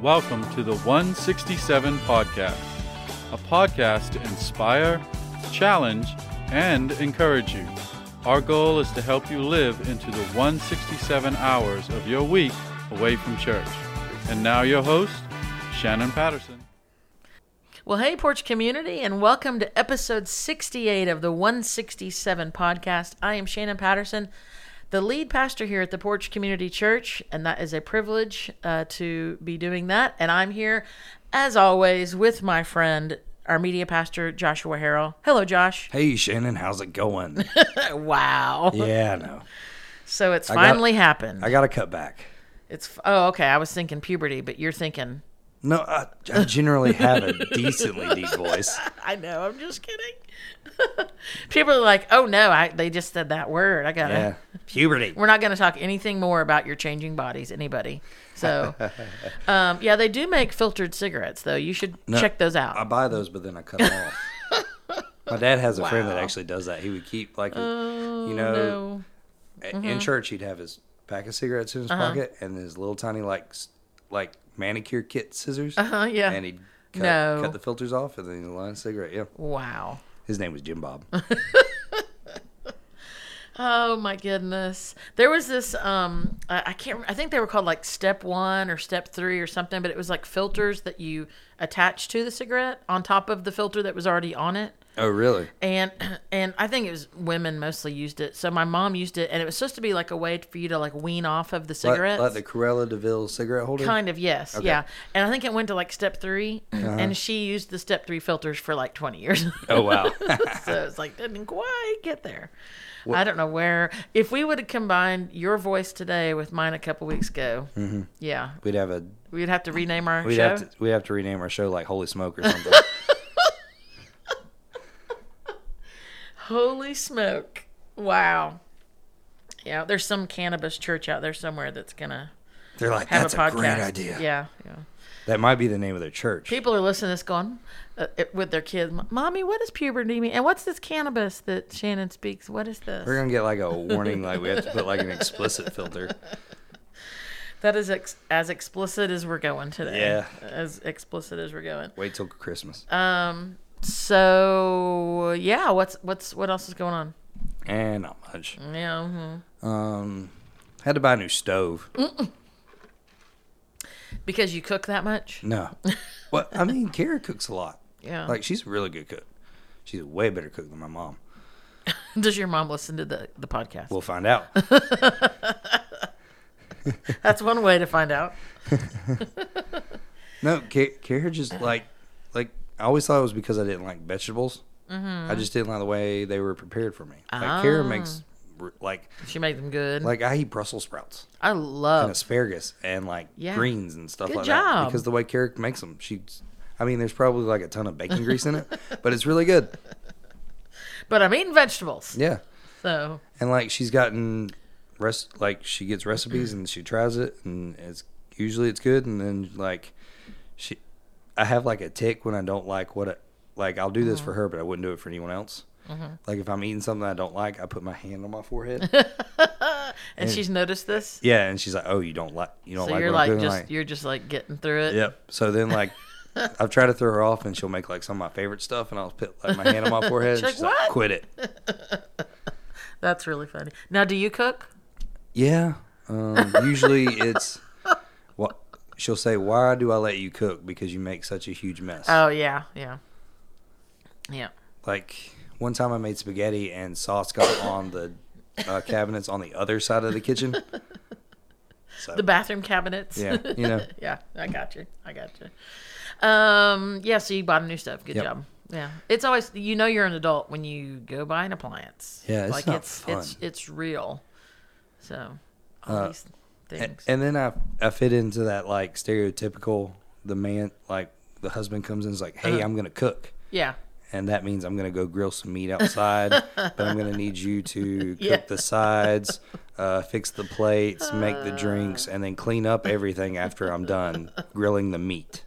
Welcome to the 167 Podcast, a podcast to inspire, challenge, and encourage you. Our goal is to help you live into the 167 hours of your week away from church. And now, your host, Shannon Patterson. Well, hey, Porch Community, and welcome to episode 68 of the 167 podcast. I am Shannon Patterson, the lead pastor here at the Porch Community Church, and that is a privilege uh, to be doing that. And I'm here, as always, with my friend, our media pastor, Joshua Harrell. Hello, Josh. Hey Shannon, how's it going? wow. yeah, I know. So it's got- finally happened. I got to cut back. it's oh, okay. I was thinking puberty, but you're thinking. No, I, I generally have a decently deep voice. I know. I'm just kidding. People are like, "Oh no, I they just said that word. I gotta." Yeah, puberty. We're not going to talk anything more about your changing bodies, anybody. So, um, yeah, they do make filtered cigarettes, though. You should No, check those out. I buy those, but then I cut them off. My dad has a friend that actually does that. He would keep like, oh you know, no! a- in church he'd have his pack of cigarettes in his Uh-huh. pocket and his little tiny like like manicure kit scissors. Uh huh. Yeah. And he'd cut, No. cut the filters off and then he'd line a cigarette. Yeah, wow. His name was Jim Bob. Oh my goodness! There was this. Um, I, I can't. I think they were called like Step One or Step Three or something. But it was like filters that you attach to the cigarette on top of the filter that was already on it. Oh, really? and and I think it was women mostly used it. So my mom used it, and it was supposed to be like a way for you to like wean off of the Like, cigarettes. like the Cruella de Vil cigarette holder. kind of yes, Okay. yeah. And I think it went to like step 3 Uh-huh. and she used the step three filters for like twenty years. Oh wow. so it's like didn't quite get there. I don't know where. If we would have combined your voice today with mine a couple weeks ago, yeah, We'd have a we'd have to rename our Mm-hmm. We'd show. have to we'd have to rename our show like Holy Smoke or something. Holy smoke! Wow. Yeah, there's some cannabis church out there somewhere that's gonna They're like, have that's a a, podcast. great idea. Yeah, yeah. That might be the name of their church. People are listening to this going uh, with their kids, "Mommy, what does puberty mean? And what's this cannabis that Shannon speaks? What is this?" We're gonna get like a warning, like we have to put like an explicit filter. That is ex- as explicit as we're going today. Yeah. as explicit as we're going. Wait till Christmas. Um. So yeah, what's what's what else is going on? and not much. Yeah. Mm-hmm. Um, had to buy a new stove. Because you cook that much. No, well, I mean, Kara cooks a lot. Yeah. Like she's a really good cook. She's a way better cook than my mom. Does your mom listen to the the podcast? We'll find out. That's one way to find out. No, Ka- Kara just like, like I always thought it was because I didn't like vegetables. Mm-hmm. I just didn't like the way they were prepared for me. Like Kara Ah. makes like She made them good. like I eat Brussels sprouts. I and love. asparagus and like Yeah. greens and stuff Good like that. job. Because the way Kara makes them, she's. I mean, there's probably like a ton of bacon grease in it, but it's really good. But I'm eating vegetables. Yeah, So and like she's gotten rest like she gets recipes and she tries it and it's usually it's good and then like she, I have like a tick when I don't like what it like I'll do this for her but I wouldn't do it for anyone else. Like if I'm eating something I don't like, I put my hand on my forehead. and she's noticed this. yeah, and she's like, "Oh, you don't like you don't So like you're what I'm like doing?" just you're just like getting through it. Yep. So then, like, I've tried to throw her off, and she'll make like some of my favorite stuff, and I'll put like my hand on my forehead. And like, she's like, "What?" "Quit it." That's really funny. Now, do you cook? Yeah. Um, usually it's she'll say. Why do I let you cook? Because you make such a huge mess. Oh yeah, yeah, yeah. like one time, I made spaghetti, and sauce got on the uh, cabinets on the other side of the kitchen. So The bathroom cabinets. yeah, you know, yeah. I got you. I got you. Um. Yeah. So you bought a new stuff. Good Yep. job. Yeah. It's always you know you're an adult when you go buy an appliance. Yeah, it's like not it's fun. it's it's real. So all Uh, these things. and then I I fit into that like stereotypical the man like the husband comes in and is like, hey, Uh-huh. I'm gonna cook. yeah. and that means I'm gonna go grill some meat outside. but I'm gonna need you to cook Yeah. the sides, uh, fix the plates, make the drinks, and then clean up everything after I'm done grilling the meat.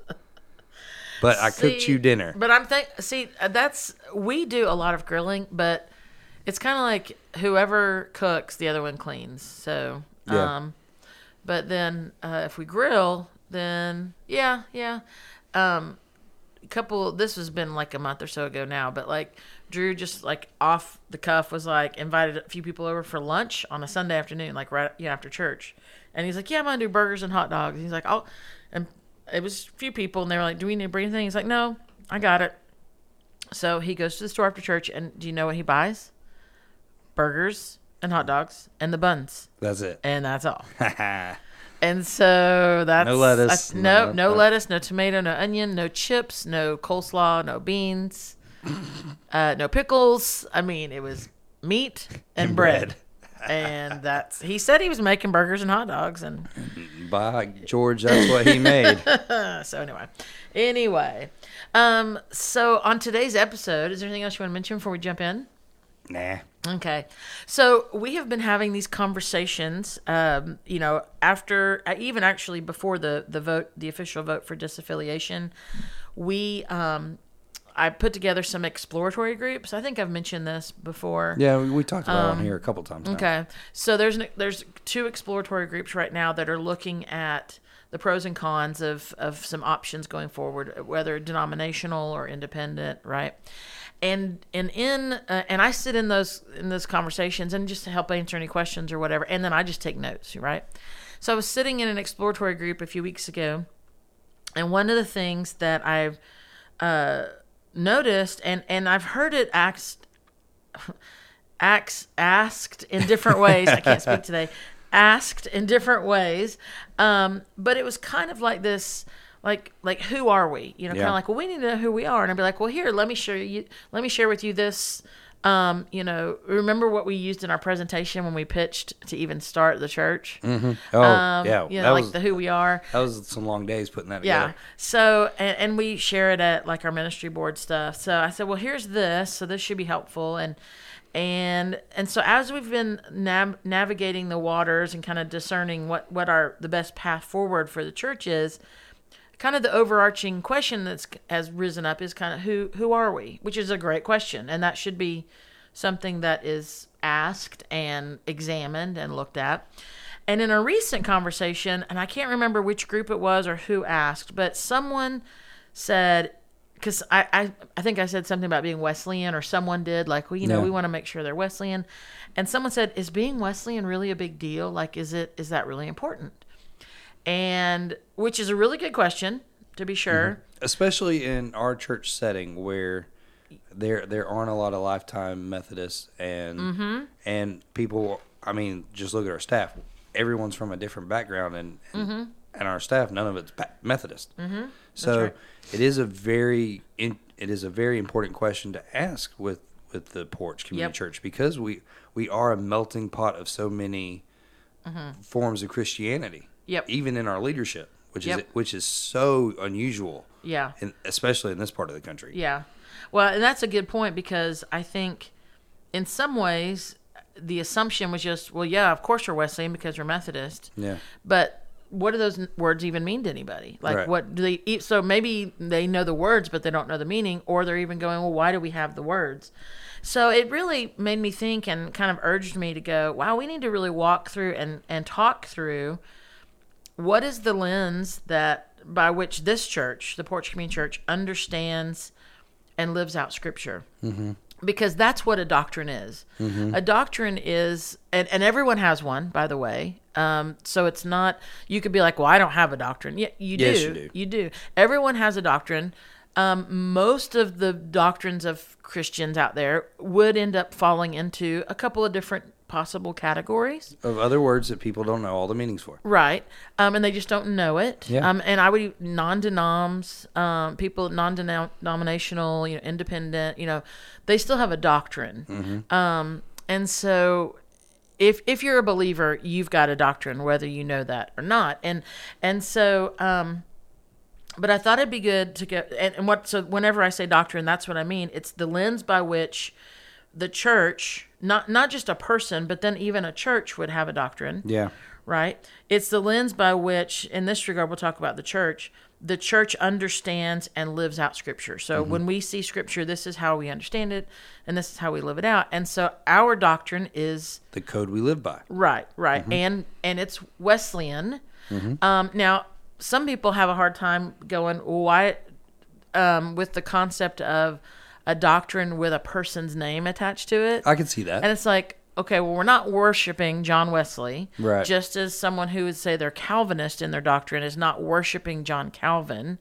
But I cooked See, you dinner. But I'm think see uh, that's we do a lot of grilling, but it's kind of like whoever cooks, the other one cleans. So, Yeah. um, but then uh, if we grill, then yeah, yeah. Um, a couple. This has been like a month or so ago now, but like Drew just like off the cuff was like invited a few people over for lunch on a Sunday afternoon, like right you know, after church, and he's like, yeah, I'm gonna do burgers and hot dogs. And He's like, I'll, and it was a few people, and they were like, do we need to bring anything? He's like, no, I got it. So he goes to the store after church, and do you know what he buys? Burgers and hot dogs and the buns, That's it. and that's all. And so that's No lettuce, I- no, no- no, no- lettuce, no tomato, no onion, no chips, no coleslaw, no beans, uh, no pickles. I mean, it was meat and, And bread. bread. and that's he said he was making burgers and hot dogs, and By George, that's what he made. so anyway, anyway, um, so on today's episode, is there anything else you want to mention before we jump in? Nah. Okay. So we have been having these conversations, um, you know, after, uh, even actually before the, the vote, the official vote for disaffiliation, we, um, I put together some exploratory groups. I think I've mentioned this before. Yeah, we, we talked about it on here a couple times. Now. Um, Okay, so there's an, there's two exploratory groups right now that are looking at the pros and cons of of some options going forward, whether denominational or independent, right? And and in uh, and I sit in those in those conversations and just to help answer any questions or whatever, and then I just take notes, right? So I was sitting in an exploratory group a few weeks ago, and one of the things that I've uh, noticed and and I've heard it asked asked asked in different ways. I can't speak today. Asked in different ways, um, but it was kind of like this, like like who are we? You know, kind of like well, we need to know who we are, and I'd be like, well, here, let me share you, let me share with you this. Um, you know, remember what we used in our presentation when we pitched to even start the church? Oh, Um, yeah. you know, like was the who we are. that was some long days putting that Yeah. together. Yeah. So, and, and we share it at like our ministry board stuff. So I said, well, here's this. So this should be helpful. And, and, and so as we've been nav- navigating the waters and kind of discerning what, what our, the best path forward for the church is, kind of the overarching question that's has risen up is kind of who, who are we? Which is a great question. And that should be something that is asked and examined and looked at. And in a recent conversation, and I can't remember which group it was or who asked, but someone said, because I, I, I think I said something about being Wesleyan, or someone did, like, well, you know, Yeah. we want to make sure they're Wesleyan. And someone said, is being Wesleyan really a big deal? Like, is it, is that really important? And which is a really good question, to be sure. especially in our church setting where there there aren't a lot of lifetime Methodists and Mm-hmm. and people. I mean, just look at our staff. Everyone's from a different background, and and, Mm-hmm. and our staff, none of it's Methodist. Mm-hmm. So right. it is a very in, it is a very important question to ask with with the Porch Community Yep. Church because we we are a melting pot of so many forms of Christianity. Yep. Even in our leadership, which is which is so unusual Yeah. in, especially in this part of the country. Yeah. Well, and that's a good point because I think in some ways the assumption was just, well, yeah, of course you're Wesleyan because you're Methodist. Yeah. But what do those words even mean to anybody? Like, Right. what do they eat? So maybe they know the words, but they don't know the meaning, or they're even going, well, why do we have the words? So it really made me think and kind of urged me to go, wow, we need to really walk through and, and talk through what is the lens that by which this church, the Porch Community Church, understands and lives out Scripture. Mm-hmm. Because that's what a doctrine is. A doctrine is, and, and everyone has one, by the way. Um, so it's not, you could be like, well, I don't have a doctrine. Yeah, you do. Yes, you do. You do. Everyone has a doctrine. Um, most of the doctrines of Christians out there would end up falling into a couple of different possible categories. Of other words that people don't know all the meanings for. Right. Um, and they just don't know it. Yeah. Um, and I would non-denoms, um, people non-denominational, you know, independent, you know, they still have a doctrine. Um, and so if if you're a believer, you've got a doctrine, whether you know that or not. And and so um, but I thought it'd be good to get and, and what so whenever I say doctrine, that's what I mean. It's the lens by which the church, not not just a person, but then even a church would have a doctrine Yeah. right? It's the lens by which, in this regard, we'll talk about the church. The church understands and lives out Scripture. So when we see Scripture, this is how we understand it, and this is how we live it out. And so our doctrine is The code we live by. right, right, and and it's Wesleyan. Um, now, some people have a hard time going why um, with the concept of a doctrine with a person's name attached to it. I can see that. And it's like, okay, well, we're not worshiping John Wesley. Right. Just as someone who would say they're Calvinist in their doctrine is not worshiping John Calvin.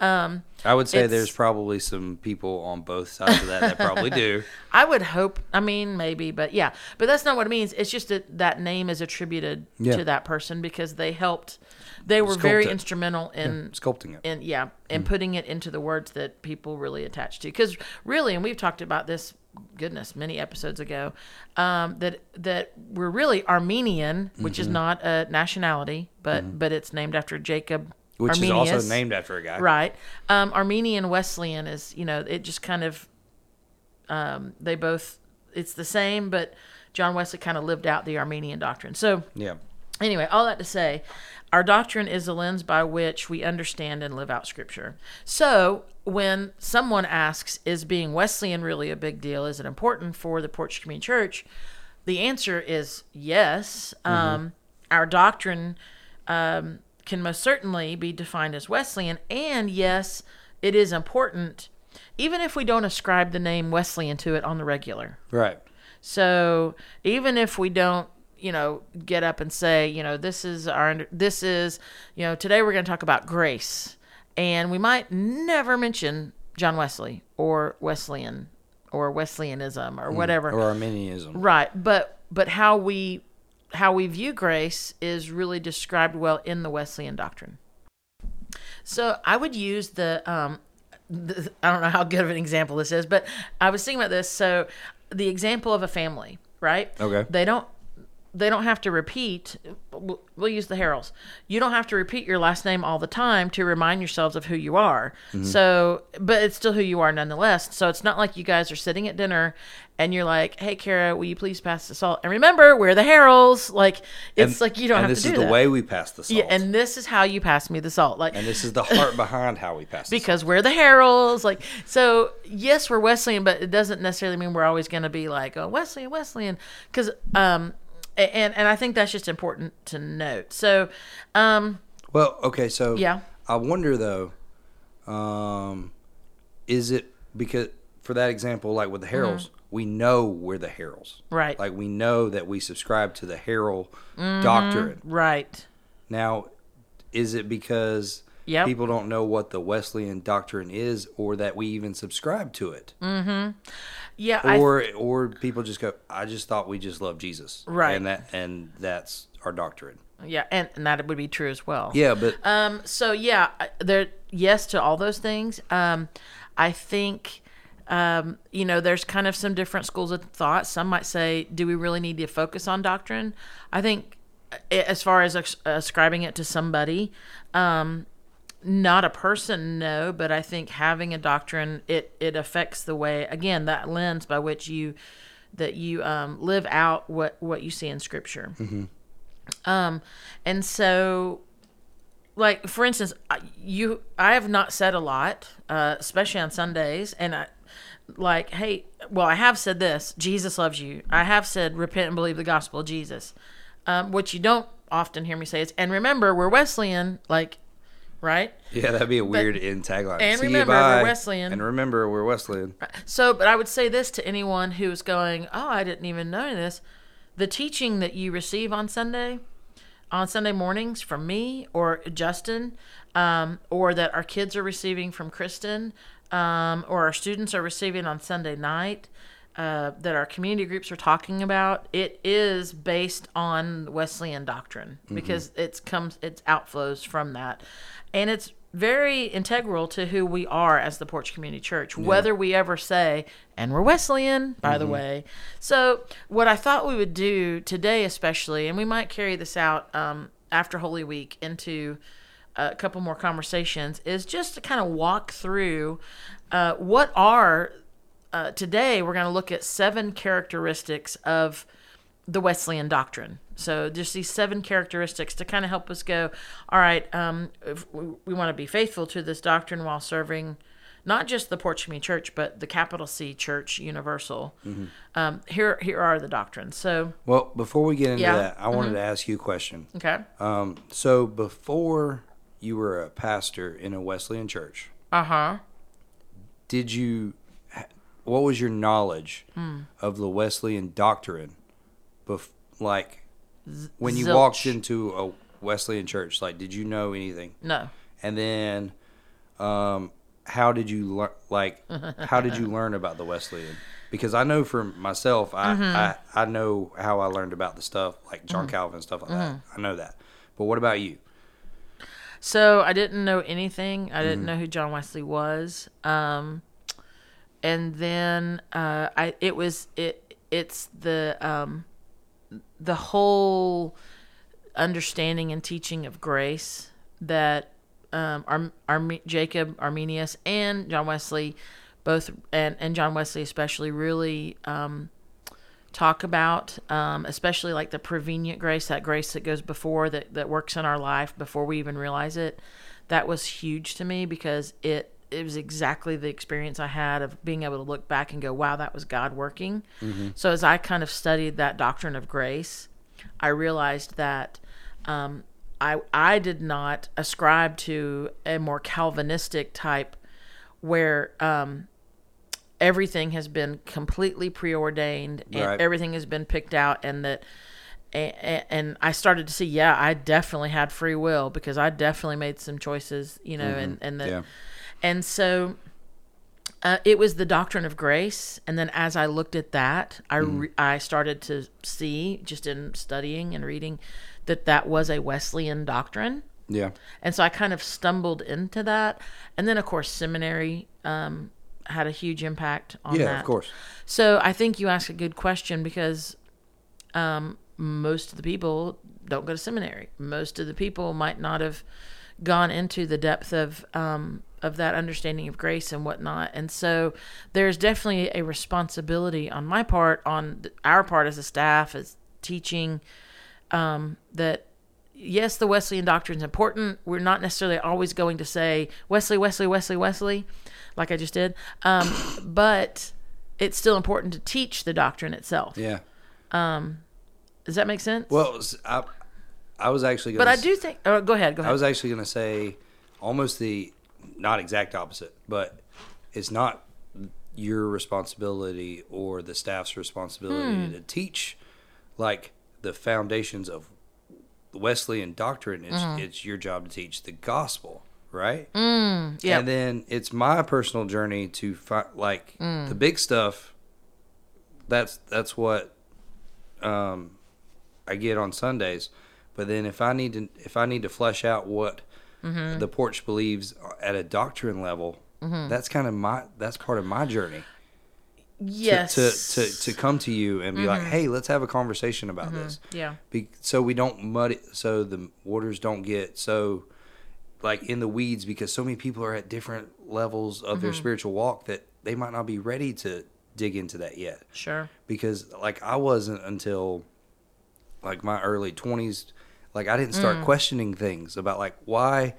Um, I would say there's probably some people on both sides of that that probably do. I would hope, I mean, maybe, but yeah. But that's not what it means. It's just that that name is attributed Yeah. to that person because they helped, they were very it. instrumental in Sculpting it. and yeah, and Mm. putting it into the words that people really attach to. Because really, and we've talked about this, goodness, many episodes ago, um, that that we're really Arminian, which Mm-hmm. is not a nationality, but but it's named after Jacob. Which Arminius. is also named after a guy. Right. Um, Arminian Wesleyan is, you know, it just kind of, um, they both, it's the same, but John Wesley kind of lived out the Arminian doctrine. So, Yeah. Anyway, all that to say, our doctrine is the lens by which we understand and live out Scripture. So, when someone asks, is being Wesleyan really a big deal? Is it important for the Porch Community Church? The answer is yes. Um, our doctrine um, can most certainly be defined as Wesleyan, and yes, it is important, even if we don't ascribe the name Wesleyan to it on the regular. Right. So even if we don't, you know, get up and say, you know, this is our, this is, you know, today we're going to talk about grace, and we might never mention John Wesley or Wesleyan or Wesleyanism or whatever. Or Arminianism. Right, but but how we how we view grace is really described well in the Wesleyan doctrine. So I would use the um, the, I don't know how good of an example this is, but I was thinking about this. So the example of a family, right? Okay. They don't they don't have to repeat. We'll, use the Harrells. You don't have to repeat your last name all the time to remind yourselves of who you are. So, but it's still who you are nonetheless. So it's not like you guys are sitting at dinner and you're like, "Hey, Kara, will you please pass the salt?" And remember, we're the Harrells. Like it's And- like you don't have this to do that. And this is the that. way we pass the salt. yeah, and this is how you pass me the salt. Like and this is the heart behind how we pass the because we're the Harrells. Like, so yes, we're Wesleyan, but it doesn't necessarily mean we're always going to be like, oh, Wesleyan, Wesleyan. Because, um, and, and I think that's just important to note. So, um. Well, okay, so Yeah. I wonder though, um, is it because for that example, like with the Harrells, we know we're the Harrells. Mm-hmm. Right. Like we know that we subscribe to the Harrell doctrine. right. Now, is it because Yep. people don't know what the Wesleyan doctrine is, or that we even subscribe to it, Yeah. I, or or people just go, "I just thought we just love Jesus," Right. And that and that's our doctrine. yeah. And, and that would be true as well. Yeah, but Um, so yeah, there yes to all those things. Um, I think um, you know there's kind of some different schools of thought. Some might say, do we really need to focus on doctrine? I think as far as as- ascribing it to somebody, um, not a person, no, but I think having a doctrine it it affects the way again that lens by which you that you um, live out what what you see in Scripture. Um, and so like for instance I- you i have not said a lot uh, especially on sundays and i like hey well i have said this jesus loves you. I have said repent and believe the gospel of jesus. Um, what you don't often hear me say is and remember we're wesleyan like right yeah, that'd be a weird end tagline. and See remember, we're. Wesleyan. And remember, we're Wesleyan. so but i would say this to anyone who's going oh i didn't even know this the teaching that you receive on sunday on Sunday mornings from me or Justin, um, or that our kids are receiving from Kristen, um, or our students are receiving on Sunday night, uh, that our community groups are talking about, it is based on Wesleyan doctrine because it's comes it's outflows from that, and it's very integral to who we are as the Porch Community Church, whether we ever say, and we're Wesleyan, by the way. So, what I thought we would do today, especially, and we might carry this out um, after Holy Week into a couple more conversations, is just to kind of walk through uh, what are, uh, today, we're going to look at seven characteristics of the Wesleyan doctrine. So just these seven characteristics to kind of help us go, all right, um, if we, we want to be faithful to this doctrine while serving not just the Community Church, but the capital C Church Universal. Um, here, here are the doctrines. So, Well, before we get into Yeah. that, I wanted to ask you a question. okay, Um, so before you were a pastor in a Wesleyan church. Uh huh. Did you? Ha- What was your knowledge Hmm. of the Wesleyan doctrine? Bef- like when you walked into a Wesleyan church, like did you know anything? No. And then, um, how did you learn? Like, how did you learn about the Wesleyan? Because I know for myself, I, Mm-hmm. I I know how I learned about the stuff like John Calvin stuff like that. Mm-hmm. I know that. But what about you? So I didn't know anything. I Mm-hmm. didn't know who John Wesley was. Um, and then uh, I it was it it's the um, the whole understanding and teaching of grace that um, Ar- Arme- Jacob Arminius and John Wesley both and, and John Wesley especially really um, talk about, um, especially like the prevenient grace, that grace that goes before that, that works in our life before we even realize it. That was huge to me because it it was exactly the experience I had of being able to look back and go, wow, that was God working. So as I kind of studied that doctrine of grace, I realized that um, I I did not ascribe to a more Calvinistic type where um, everything has been completely preordained and Right. everything has been picked out and that and, and I started to see yeah I definitely had free will because I definitely made some choices you know and and that Yeah. And so uh, it was the doctrine of grace and then as I looked at that I re- I started to see just in studying and reading that that was a Wesleyan doctrine Yeah. and so I kind of stumbled into that. And then, of course, seminary um, had a huge impact on Yeah, that. of course. So I think you ask a good question because um, most of the people don't go to seminary. Most of the people might not have gone into the depth of um, of that understanding of grace and whatnot. And so there's definitely a responsibility on my part, on our part as a staff, as teaching, um, that yes, the Wesleyan doctrine is important. We're not necessarily always going to say Wesley, Wesley, Wesley, Wesley, like I just did. Um, but it's still important to teach the doctrine itself. Yeah. Um, Does that make sense? Well, I, I was actually. but Gonna I s- do think. Oh, go ahead. Go ahead. I was actually going to say almost the not exact opposite, but it's not your responsibility or the staff's responsibility Hmm. to teach like the foundations of Wesleyan doctrine. It's Mm-hmm. it's your job to teach the gospel, right? yeah. And then it's my personal journey to find like Mm. the big stuff. That's that's what um, I get on Sundays. But then if I need to if I need to flesh out what Mm-hmm. the porch believes at a doctrine level, that's kind of my that's part of my journey. To- yes. Mm-hmm. To, to to come to you and be like, hey, let's have a conversation about this yeah. be, so we don't muddy so the waters don't get so like in the weeds because so many people are at different levels of Mm-hmm. their spiritual walk that they might not be ready to dig into that yet Sure. because like I wasn't until like my early 20s like I didn't start mm. questioning things about like why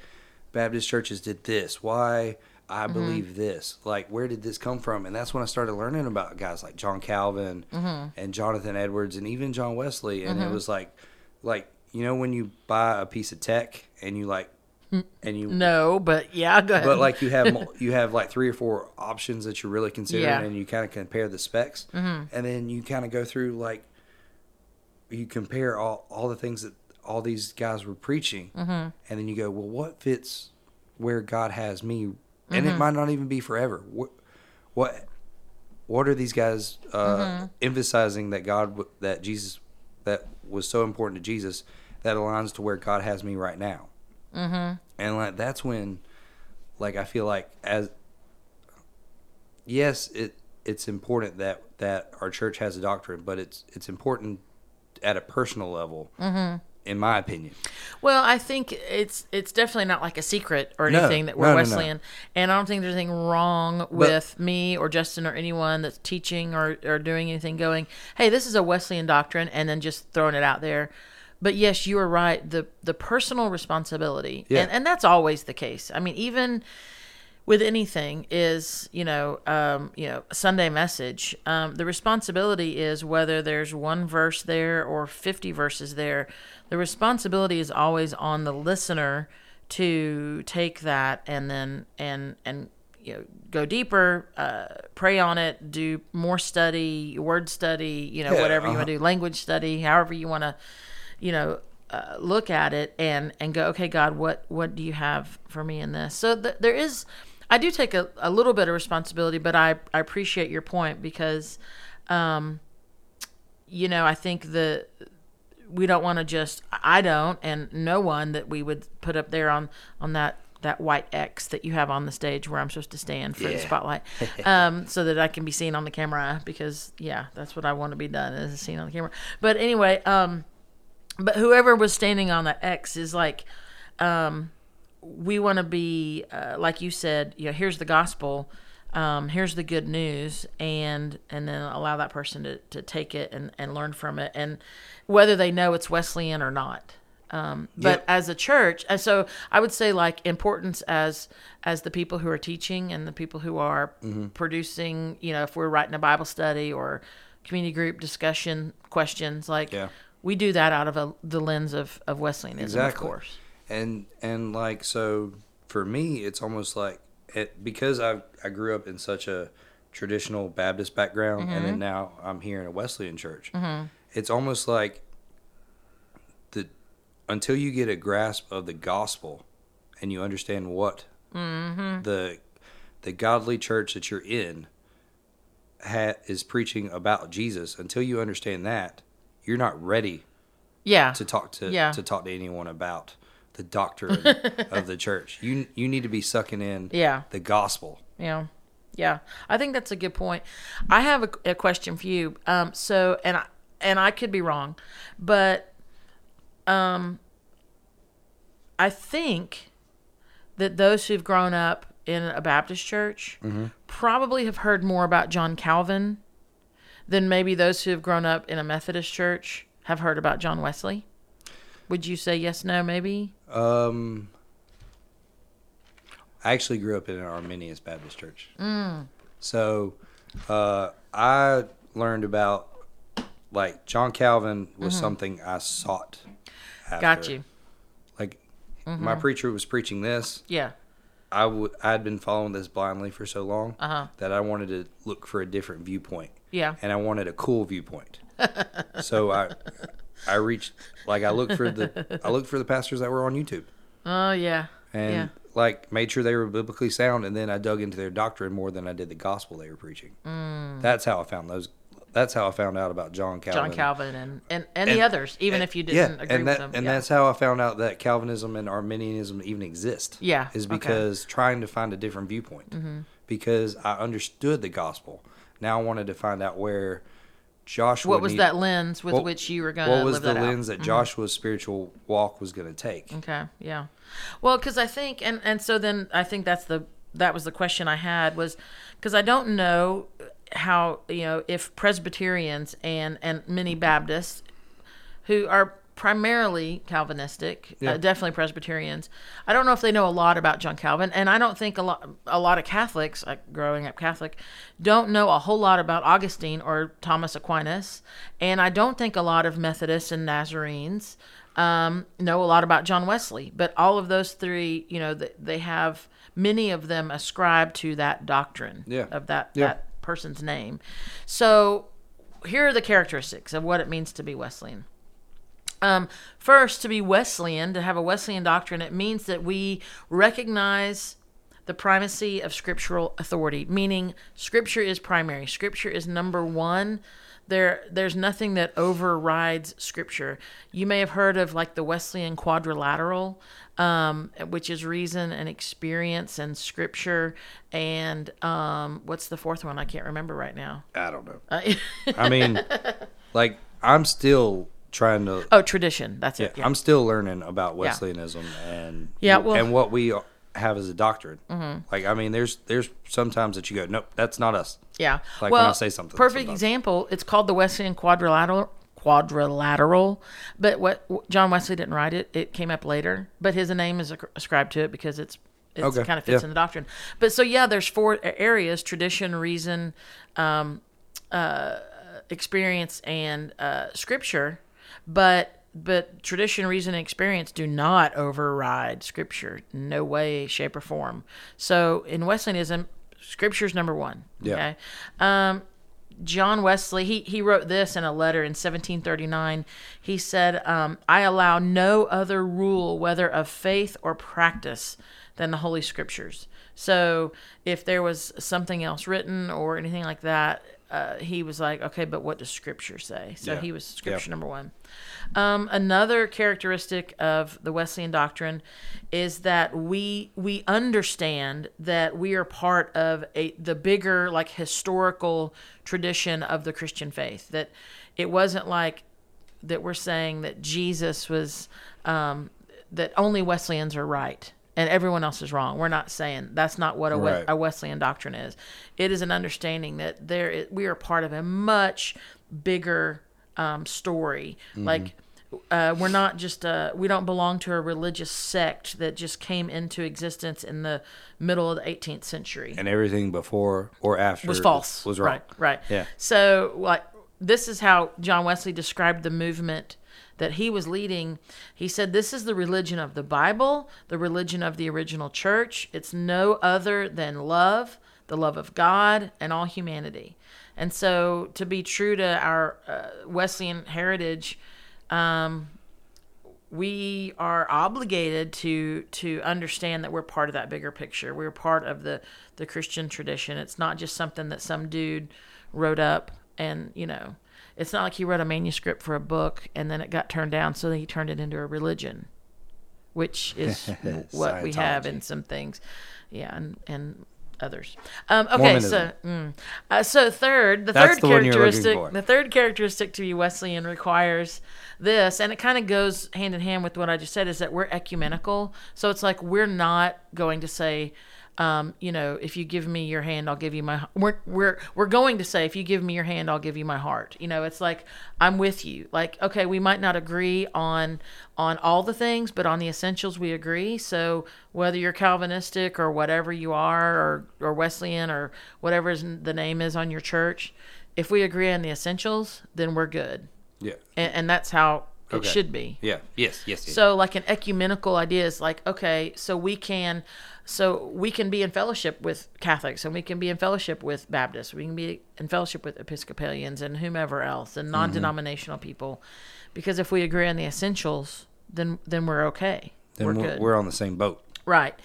Baptist churches did this why I mm-hmm. believe this like where did this come from? And that's when I started learning about guys like John Calvin mm-hmm. and Jonathan Edwards and even John Wesley. And it mm-hmm. was like like you know when you buy a piece of tech and you like mm, and you No, but yeah, go ahead. but like you have you have like three or four options that you're really considering Yeah. and you kind of compare the specs. And then you kind of go through like you compare all, all the things that all these guys were preaching. Mm-hmm. And then you go well what fits where god has me? And it mm-hmm. might not even be forever. What what what are these guys uh, mm-hmm. emphasizing that god that jesus that was so important to jesus that aligns to where god has me right now? And like that's when like i feel like as yes it it's important that that our church has a doctrine but it's it's important at a personal level in my opinion Well, I think it's it's definitely not like a secret or No, anything that we're no, no. Wesleyan, and I don't think there's anything wrong with me or Justin or anyone that's teaching or or doing anything. Going, hey, this is a Wesleyan doctrine, and then just throwing it out there. But yes, you are right. the The personal responsibility, Yeah. and and that's always the case. I mean, even with anything is you know um, you know Sunday message. Um, the responsibility is whether there's one verse there or fifty verses there. The responsibility is always on the listener to take that and then and and you know go deeper, uh, pray on it, do more study, word study, you know Yeah, whatever you uh-huh. want to do, language study, however you want to, you know. Uh, look at it and and go okay god what what do you have for me in this so th- there is i do take a, a little bit of responsibility but i i appreciate your point because um you know i think the we don't want to just i don't and no one that we would put up there on on that that white x that you have on the stage where i'm supposed to stand for the spotlight um so that i can be seen on the camera because yeah that's what i want to be done is seen on the camera. But anyway um but whoever was standing on that x is like um we want to be uh, like you said you know here's the gospel um, here's the good news and and then allow that person to, to take it and, and learn from it and whether they know it's wesleyan or not um, but Yep. as a church and so i would say like importance as as the people who are teaching and the people who are Mm-hmm. producing you know if we're writing a bible study or community group discussion questions like Yeah. we do that out of a, the lens of, of wesleyanism of course and and like so for me it's almost like it because i i grew up in such a traditional baptist background and Mm-hmm. then now i'm here in a wesleyan church it's almost like the until you get a grasp of the gospel and you understand what Mm-hmm. the the godly church that you're in ha, is preaching about jesus until you understand that you're not ready yeah to talk to Yeah. to talk to anyone about the doctrine of the church. You you need to be sucking in Yeah. the gospel. Yeah. Yeah. I think that's a good point. I have a, a question for you. Um, so, and I, and I could be wrong, but, um, I think that those who've grown up in a Baptist church probably have heard more about John Calvin than maybe those who have grown up in a Methodist church have heard about John Wesley. Would you say yes, no, maybe? Um, I actually grew up in an Arminian Baptist church, Mm. so uh, I learned about like John Calvin was something I sought. After. Mm-hmm. Got you. Mm-hmm. Like my preacher was preaching this. Yeah. I would I'd been following this blindly for so long Uh-huh. that I wanted to look for a different viewpoint. Yeah. and I wanted a cool viewpoint. so I I reached like I looked for the I looked for the pastors that were on YouTube Oh, yeah. and Yeah. like made sure they were biblically sound and then I dug into their doctrine more than I did the gospel they were preaching. That's how I found those that's how I found out about John Calvin. Mm. John Calvin and, and, and, the others, even and- if you didn't agree and with that, them. And yeah. that's how I found out that Calvinism and Arminianism even exist. Yeah, Is okay. Mm-hmm. because trying to find a different viewpoint. Because I understood the gospel. Now I wanted to find out where Joshua. what was need- that lens with what- which you were going to What was the that out? Mm-hmm. lens that Joshua's spiritual walk was going to take? Okay, yeah. Well, because I think, and and so then I think that's the that was the question I had was because I don't know how you know if Presbyterians and and many Baptists who are primarily Calvinistic, Yeah. uh, definitely Presbyterians. I don't know if they know a lot about John Calvin, and I don't think a lot a lot of Catholics, like growing up Catholic, don't know a whole lot about Augustine or Thomas Aquinas, and I don't think a lot of Methodists and Nazarenes um, know a lot about John Wesley. But all of those three, you know, th- they have many of them ascribe to that doctrine Yeah. of that Yeah. that person's name. So here are the characteristics of what it means to be Wesleyan. Um, first, to be Wesleyan, to have a Wesleyan doctrine, it means that we recognize the primacy of scriptural authority, meaning Scripture is primary. Scripture is number one. There, there's nothing that overrides Scripture. You may have heard of like the Wesleyan quadrilateral, um, which is reason and experience and Scripture, and um, what's the fourth one? I can't remember right now. I don't know. Uh, I mean, like I'm still trying to. oh, tradition. That's yeah, it. Yeah. I'm still learning about Wesleyanism and Yeah, well- and what we have as a doctrine. Like I mean, there's there's sometimes that you go, nope, that's not us. Yeah. Like well, when I say something Perfect sometimes. example. It's called the Wesleyan quadrilateral. Quadrilateral, but what John Wesley didn't write it. It came up later, but his name is ascribed to it because it's it Okay, kind of fits yeah. in the doctrine. But so yeah, there's four areas: tradition, reason, um, uh, experience, and uh, scripture. But but tradition, reason, and experience do not override Scripture. No way, shape, or form. So in Wesleyanism, Scripture's number one. Yeah. Okay. Um, John Wesley, he, he wrote this in a letter in 1739. He said, um, I allow no other rule, whether of faith or practice, than the Holy Scriptures. So if there was something else written or anything like that, uh, he was like, okay, but what does Scripture say? So Yeah. he was Scripture Yeah. number one. Um, another characteristic of the Wesleyan doctrine is that we we understand that we are part of a the bigger like historical tradition of the Christian faith. That it wasn't like that we're saying that Jesus was um, that only Wesleyans are right and everyone else is wrong. We're not saying that's not what a, Right. a Wesleyan doctrine is. It is an understanding that there is, we are part of a much bigger um, story. Like uh, we're not just uh, we don't belong to a religious sect that just came into existence in the middle of the 18th century And everything before or after was false. Was wrong. Right, right. Yeah. So, like, this is how John Wesley described the movement that he was leading. He said, This is the religion of the Bible, the religion of the original church. It's no other than love, the love of God, and all humanity. And so, to be true to our uh, Wesleyan heritage, um, we are obligated to to understand that we're part of that bigger picture. We're part of the the Christian tradition. It's not just something that some dude wrote up and, you know, it's not like he wrote a manuscript for a book and then it got turned down so he turned it into a religion, which is what we have in some things. Yeah, and and others. Um, okay, so mm. uh, so third, the That's third the one you're looking characteristic, the third characteristic to be Wesleyan requires this, and it kind of goes hand in hand with what I just said, is that we're ecumenical. So it's like we're not going to say, um, you know, if you give me your hand, I'll give you my. We're we're we're going to say, if you give me your hand, I'll give you my heart. You know, it's like I'm with you. Like, okay, we might not agree on on all the things, but on the essentials we agree. So whether you're Calvinistic or whatever you are, or or Wesleyan or whatever the name is on your church, if we agree on the essentials, then we're good, Yeah. and, and that's how it Okay. should be. Yeah. Yes. Yes. yes. So like an ecumenical idea is like, okay, so we can so we can be in fellowship with Catholics and we can be in fellowship with Baptists. We can be in fellowship with Episcopalians and whomever else and mm-hmm. non-denominational people. Because if we agree on the essentials, then then we're okay. then we're we're, we're on the same boat. Right.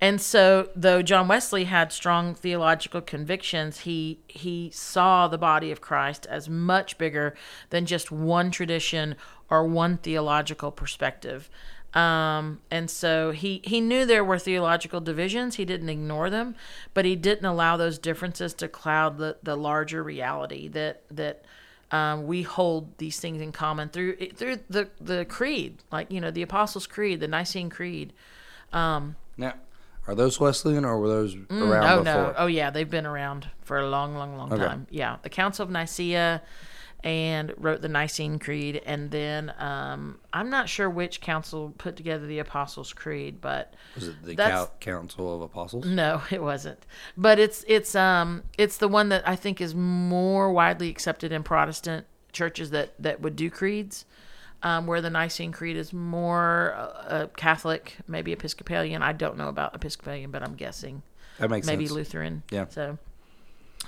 And so though John Wesley had strong theological convictions, he he saw the body of Christ as much bigger than just one tradition or one theological perspective. Um, and so he, he knew there were theological divisions. He didn't ignore them, but he didn't allow those differences to cloud the, the larger reality that that um, we hold these things in common through through the the creed, like you know the Apostles' Creed, the Nicene Creed. Um, Now, are those Wesleyan or were those around oh before? no! Oh yeah, they've been around for a long, long, long Okay. time. Yeah, the Council of Nicaea, and wrote the Nicene Creed, and then um, I'm not sure which council put together the Apostles' Creed, but Was it the Cal- Council of Apostles? no, it wasn't. But it's it's um it's the one that I think is more widely accepted in Protestant churches that that would do creeds. Um, where the Nicene Creed is more uh, uh, Catholic, maybe Episcopalian. I don't know about Episcopalian, but I'm guessing That makes maybe sense. Lutheran. Yeah. So,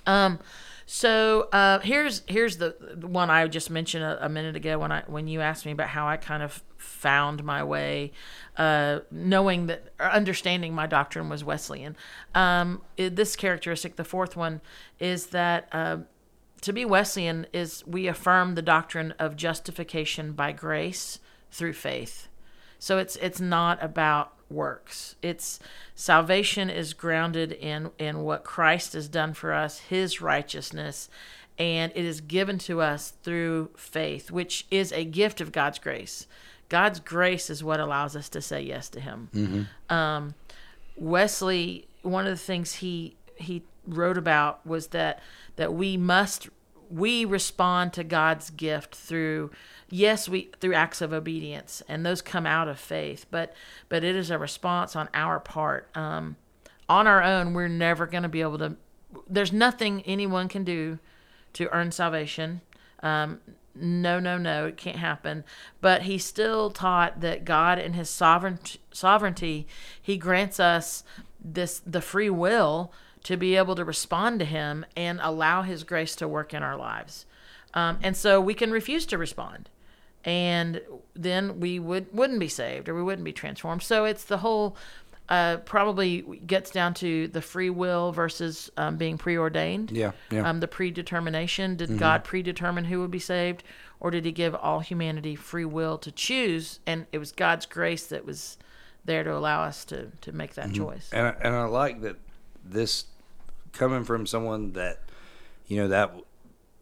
um, so uh, here's here's the, one I just mentioned a, a minute ago when I when you asked me about how I kind of found my way, uh, knowing that understanding my doctrine was Wesleyan. Um, it- this characteristic, the fourth one, is that. Uh, to be Wesleyan is we affirm the doctrine of justification by grace through faith. So it's it's not about works. It's salvation is grounded in in what Christ has done for us, his righteousness, and it is given to us through faith, which is a gift of God's grace. God's grace is what allows us to say yes to him. Um, Wesley, one of the things he he wrote about was that that we must we respond to God's gift through yes we through acts of obedience and those come out of faith but but it is a response on our part um, on our own we're never going to be able to there's nothing anyone can do to earn salvation um, no, no, no, it can't happen. But he still taught that God, in His sovereign sovereignty, He grants us this the free will to be able to respond to Him and allow His grace to work in our lives. Um, and so we can refuse to respond, and then we would wouldn't be saved or we wouldn't be transformed. So it's the whole. Uh, probably gets down to the free will versus um, being preordained. Yeah, yeah. Um, the predetermination. Did God predetermine who would be saved, or did He give all humanity free will to choose? And it was God's grace that was there to allow us to to make that choice. and I, and I like that this coming from someone that you know that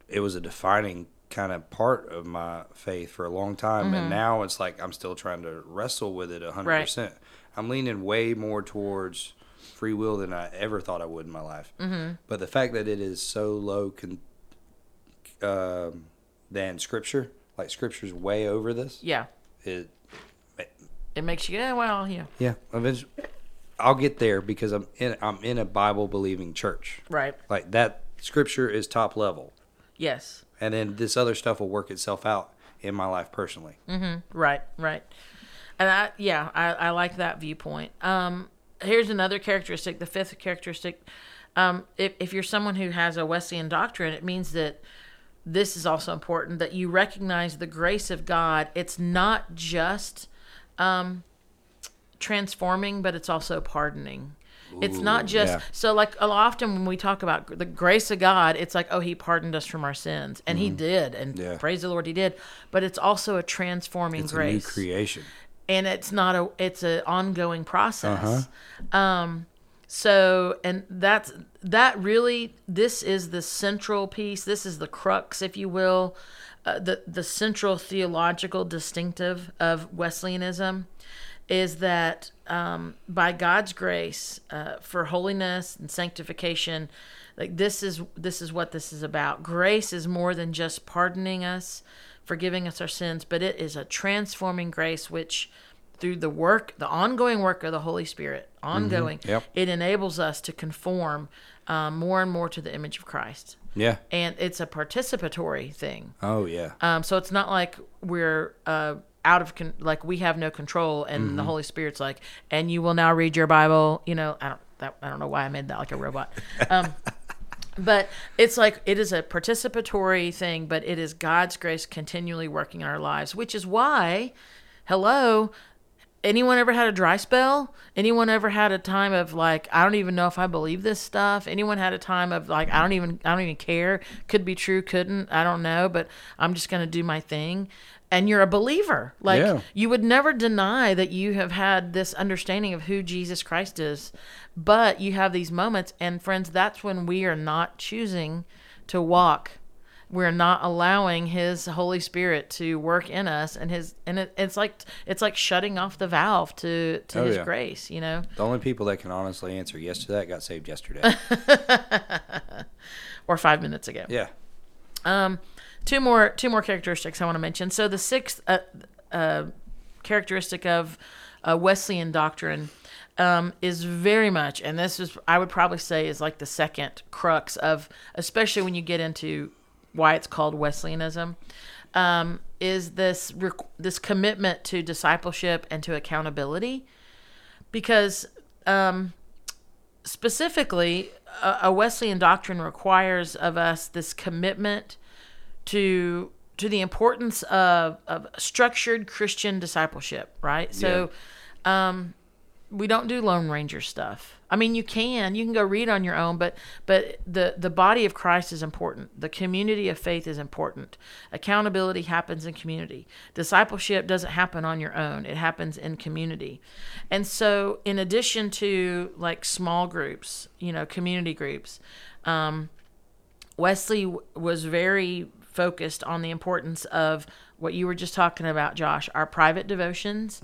it was a defining kind of part of my faith for a long time Mm-hmm. and now it's like I'm still trying to wrestle with it 100%. Right. I'm leaning way more towards free will than I ever thought I would in my life. Mm-hmm. But the fact that it is so low con- um, than scripture, like scripture's way over this, Yeah, it it makes you. Yeah, well, yeah, yeah, eventually I'll get there because I'm in I'm in a Bible believing church. right. Like that scripture is top level. Yes, And then this other stuff will work itself out in my life personally. right, right. And I, yeah, I, I like that viewpoint. Um, here's another characteristic. The fifth characteristic. Um, if if you're someone who has a Wesleyan doctrine, it means that this is also important that you recognize the grace of God. It's not just um, transforming, but it's also pardoning. it's not just yeah. so like often when we talk about the grace of God, it's like oh he pardoned us from our sins, and he did, and Mm-hmm. Yeah. praise the Lord he did. But it's also a transforming It's grace a new creation. and it's not a it's an ongoing process Uh-huh. um so and that's that really this is the central piece this is the crux if you will uh, the the central theological distinctive of wesleyanism is that um, by God's grace uh, for holiness and sanctification, like this is this is what this is about. Grace is more than just pardoning us, forgiving us our sins, but it is a transforming grace which through the work, the ongoing work of the Holy Spirit, ongoing, Yep. it enables us to conform um, more and more to the image of Christ. Yeah. And it's a participatory thing. Oh yeah. Um, so it's not like we're uh, out of con- like we have no control, and Mm-hmm. the Holy Spirit's like, and you will now read your Bible. You know, I don't that I don't know why I made that like a robot. Um, but it's like it is a participatory thing, but it is God's grace continually working in our lives, which is why, hello. Anyone ever had a dry spell? Anyone ever had a time of like I don't even know if I believe this stuff? Anyone had a time of like I don't even I don't even care. Could be true, couldn't. I don't know, but I'm just going to do my thing. And you're a believer. Like Yeah. you would never deny that you have had this understanding of who Jesus Christ is, but you have these moments and friends, that's when we are not choosing to walk we're not allowing his holy spirit to work in us and his and it, it's like it's like shutting off the valve to to Oh, his yeah. grace you know The only people that can honestly answer yes to that got saved yesterday. or five minutes ago yeah. um two more two more characteristics i want to mention. So the sixth uh, uh, characteristic of uh, wesleyan doctrine um, is very much and this is i would probably say is like the second crux of especially when you get into why it's called wesleyanism um, is this requ- this commitment to discipleship and to accountability. Because um, specifically a, a Wesleyan doctrine requires of us this commitment to to the importance of, of structured Christian discipleship, right? So um we don't do lone ranger stuff. I mean, you can, you can go read on your own, but but the the body of Christ is important. The community of faith is important. Accountability happens in community. Discipleship doesn't happen on your own. It happens in community. And so, in addition to like small groups, you know, community groups, um, Wesley w- was very focused on the importance of what you were just talking about, Josh, our private devotions,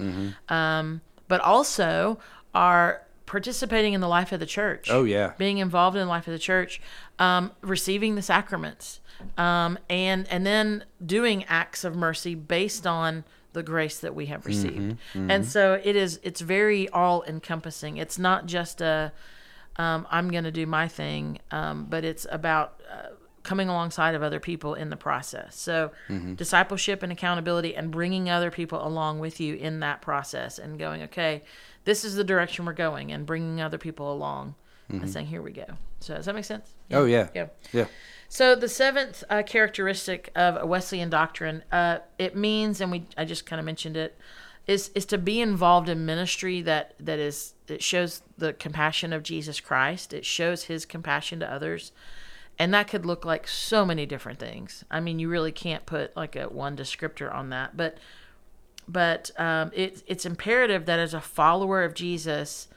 um, but also our participating in the life of the church. Oh, yeah. being involved in the life of the church, um, receiving the sacraments, um, and and then doing acts of mercy based on the grace that we have received. And so it is. It's very all encompassing. It's not just a um, I'm going to do my thing, um, but it's about uh, coming alongside of other people in the process. So, discipleship and accountability, and bringing other people along with you in that process, and going, okay, this is the direction we're going, and bringing other people along, and saying, here we go. So, does that make sense? Oh yeah. Yeah. Yeah. So the seventh uh, characteristic of a Wesleyan doctrine, uh, it means, and we I just kind of mentioned it, is is to be involved in ministry that that is it shows the compassion of Jesus Christ. It shows His compassion to others, and that could look like so many different things. I mean, you really can't put like a one descriptor on that, but but um, it, it's imperative that as a follower of Jesus,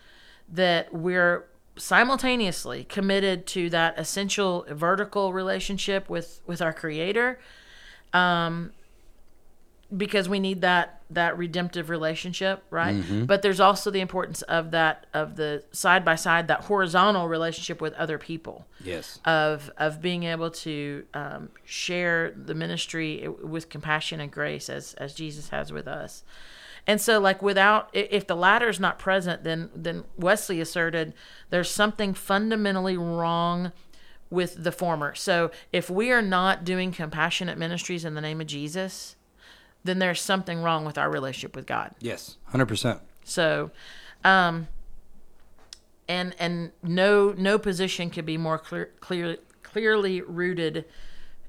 that we're simultaneously committed to that essential vertical relationship with with our Creator, um, because we need that that redemptive relationship, right? But there's also the importance of that of the side by side that horizontal relationship with other people Yes. of of being able to um, share the ministry with compassion and grace as as Jesus has with us. And so, like, without if the latter is not present, then then Wesley asserted there's something fundamentally wrong with the former. So, if we are not doing compassionate ministries in the name of Jesus, then there's something wrong with our relationship with God. Yes. Hundred percent. So, um, and and no no position could be more clear, clear clearly rooted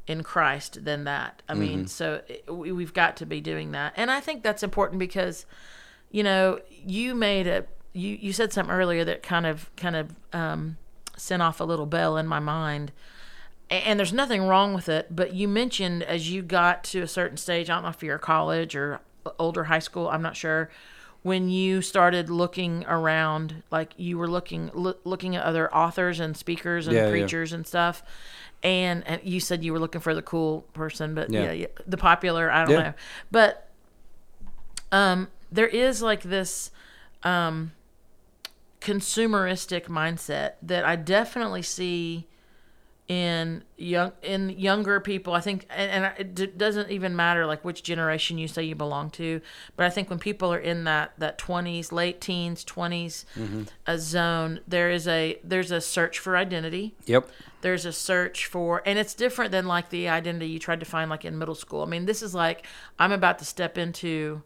in Christ than that. I mean, so it, we, we've got to be doing that, and I think that's important because, you know, you made a you you said something earlier that kind of kind of um, sent off a little bell in my mind. And there's nothing wrong with it, but you mentioned as you got to a certain stage, I don't know if you're college or older high school, I'm not sure, when you started looking around, like you were looking loo- looking at other authors and speakers and Yeah, yeah. preachers and stuff, and, and you said you were looking for the cool person, but yeah, Yeah. yeah the popular, I don't Yeah. know, but um, there is like this um, consumeristic mindset that I definitely see in young in younger people i think and, and it d- doesn't even matter like which generation you say you belong to but i think when people are in that that 20s late teens 20s a mm-hmm. uh, zone there is a there's a search for identity. Yep. there's a search for and it's different than like the identity you tried to find like in middle school. I mean this is like i'm about to step into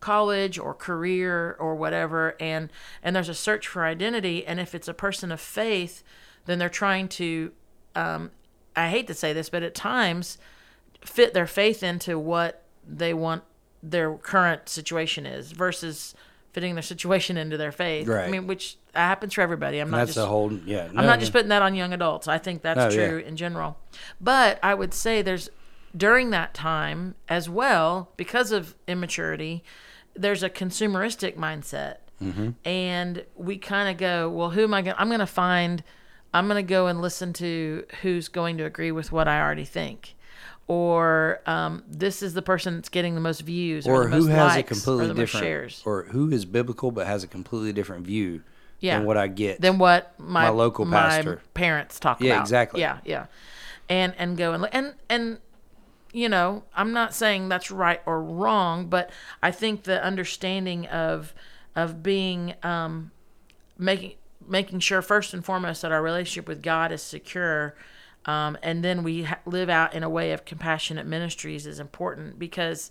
college or career or whatever and and there's a search for identity and if it's a person of faith then they're trying to um i hate to say this but at times fit their faith into what they want their current situation is versus fitting their situation into their faith i mean which happens for everybody i'm not That's just a whole. Yeah. I'm not just putting that on young adults. I think that's No, yeah. true in general. But I would say there's during that time as well, because of immaturity, there's a consumeristic mindset. Mm-hmm. And we kind of go, well, who am I going? I'm going to find, I'm going to go and listen to who's going to agree with what I already think. Or um, this is the person that's getting the most views or, Or who has a completely different, shares. or who is biblical but has a completely different view Yeah. than what I get. than what my, My local my pastor. parents talk Yeah, about. Yeah, exactly. Yeah, yeah, and and go and and and you know, I'm not saying that's right or wrong, but I think the understanding of of being um, making making sure first and foremost that our relationship with God is secure. Um, and then we ha- live out in a way of compassionate ministries is important because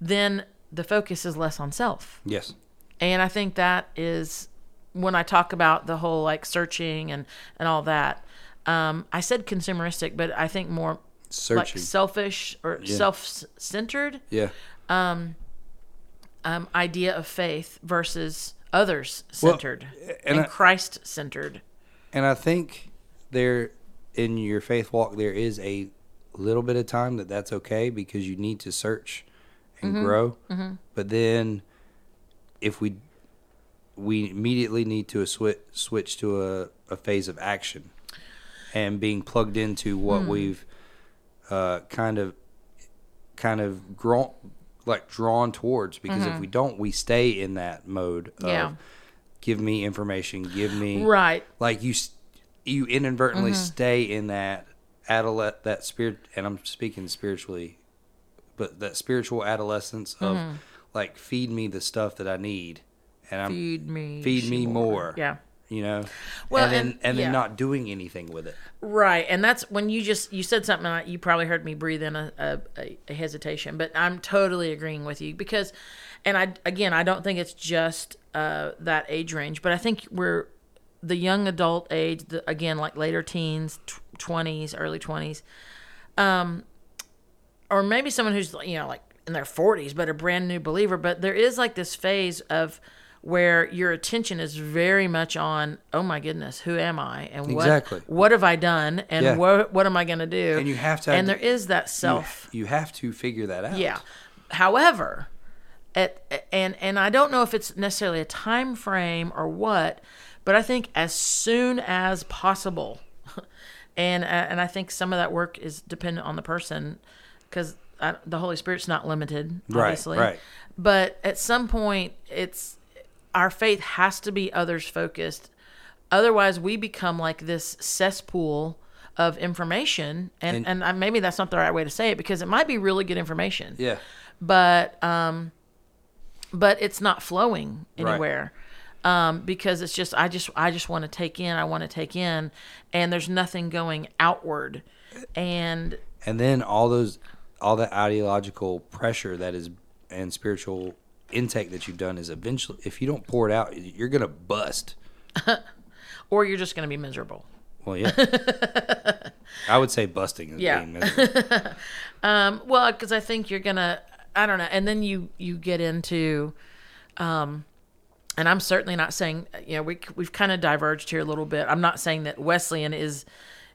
then the focus is less on self. yes. And I think that is when I talk about the whole like searching and and all that. Um, I said consumeristic, but I think more Searching. like selfish or self-centered yeah. Um, um, idea of faith versus others centered and and, Christ-centered. And I think there, in your faith walk, there is a little bit of time that that's okay because you need to search and Mm-hmm. grow. But then, if we we immediately need to a swi- switch to a, a phase of action and being plugged into what Hmm. we've uh, kind of kind of grown like drawn towards because if we don't we stay in that mode of Mm-hmm. Yeah. give me information give me Right. like you you inadvertently stay in that adolet that spirit and i'm speaking spiritually but that spiritual adolescence of like feed me the stuff that i need and i'm Feed me. feed me Seymour. more Yeah. You know, Well, and then and- and, then yeah. not doing anything with it. Right, and that's when you just you said something. like- You probably heard me breathe in a, a, a, hesitation, but I'm totally agreeing with you because, and I again I don't think it's just uh, that age range, but I think we're the young adult age, the, again like later teens, twenties, early twenties, um, or maybe someone who's you know like in their 40s but a brand new believer. But there is like this phase of where your attention is very much on oh my goodness who am i and what Exactly. what have i done and Yeah. what what am i going to do And you have to and there is that self you have to figure that out. yeah however at, and and i don't know if it's necessarily a time frame or what but i think as soon as possible and uh, and i think some of that work is dependent on the person because the holy spirit's not limited obviously. Right, obviously right. but at some point it's our faith has to be others focused. Otherwise we become like this cesspool of information. And and, And- I, maybe that's not the right way to say it because it might be really good information. Yeah. but um but it's not flowing Right. anywhere. Um because it's just i just i just want to take in i want to take in and there's nothing going outward. And And then all those, all that ideological pressure that is and spiritual intake that you've done is eventually, if you don't pour it out, you're gonna bust. or you're just going to be miserable Well, yeah. I would say busting is Yeah. being miserable. Um, well, because I think you're gonna, I don't know, and then you you get into, um, and I'm certainly not saying, you know, we we've kind of diverged here a little bit. I'm not saying that Wesleyan is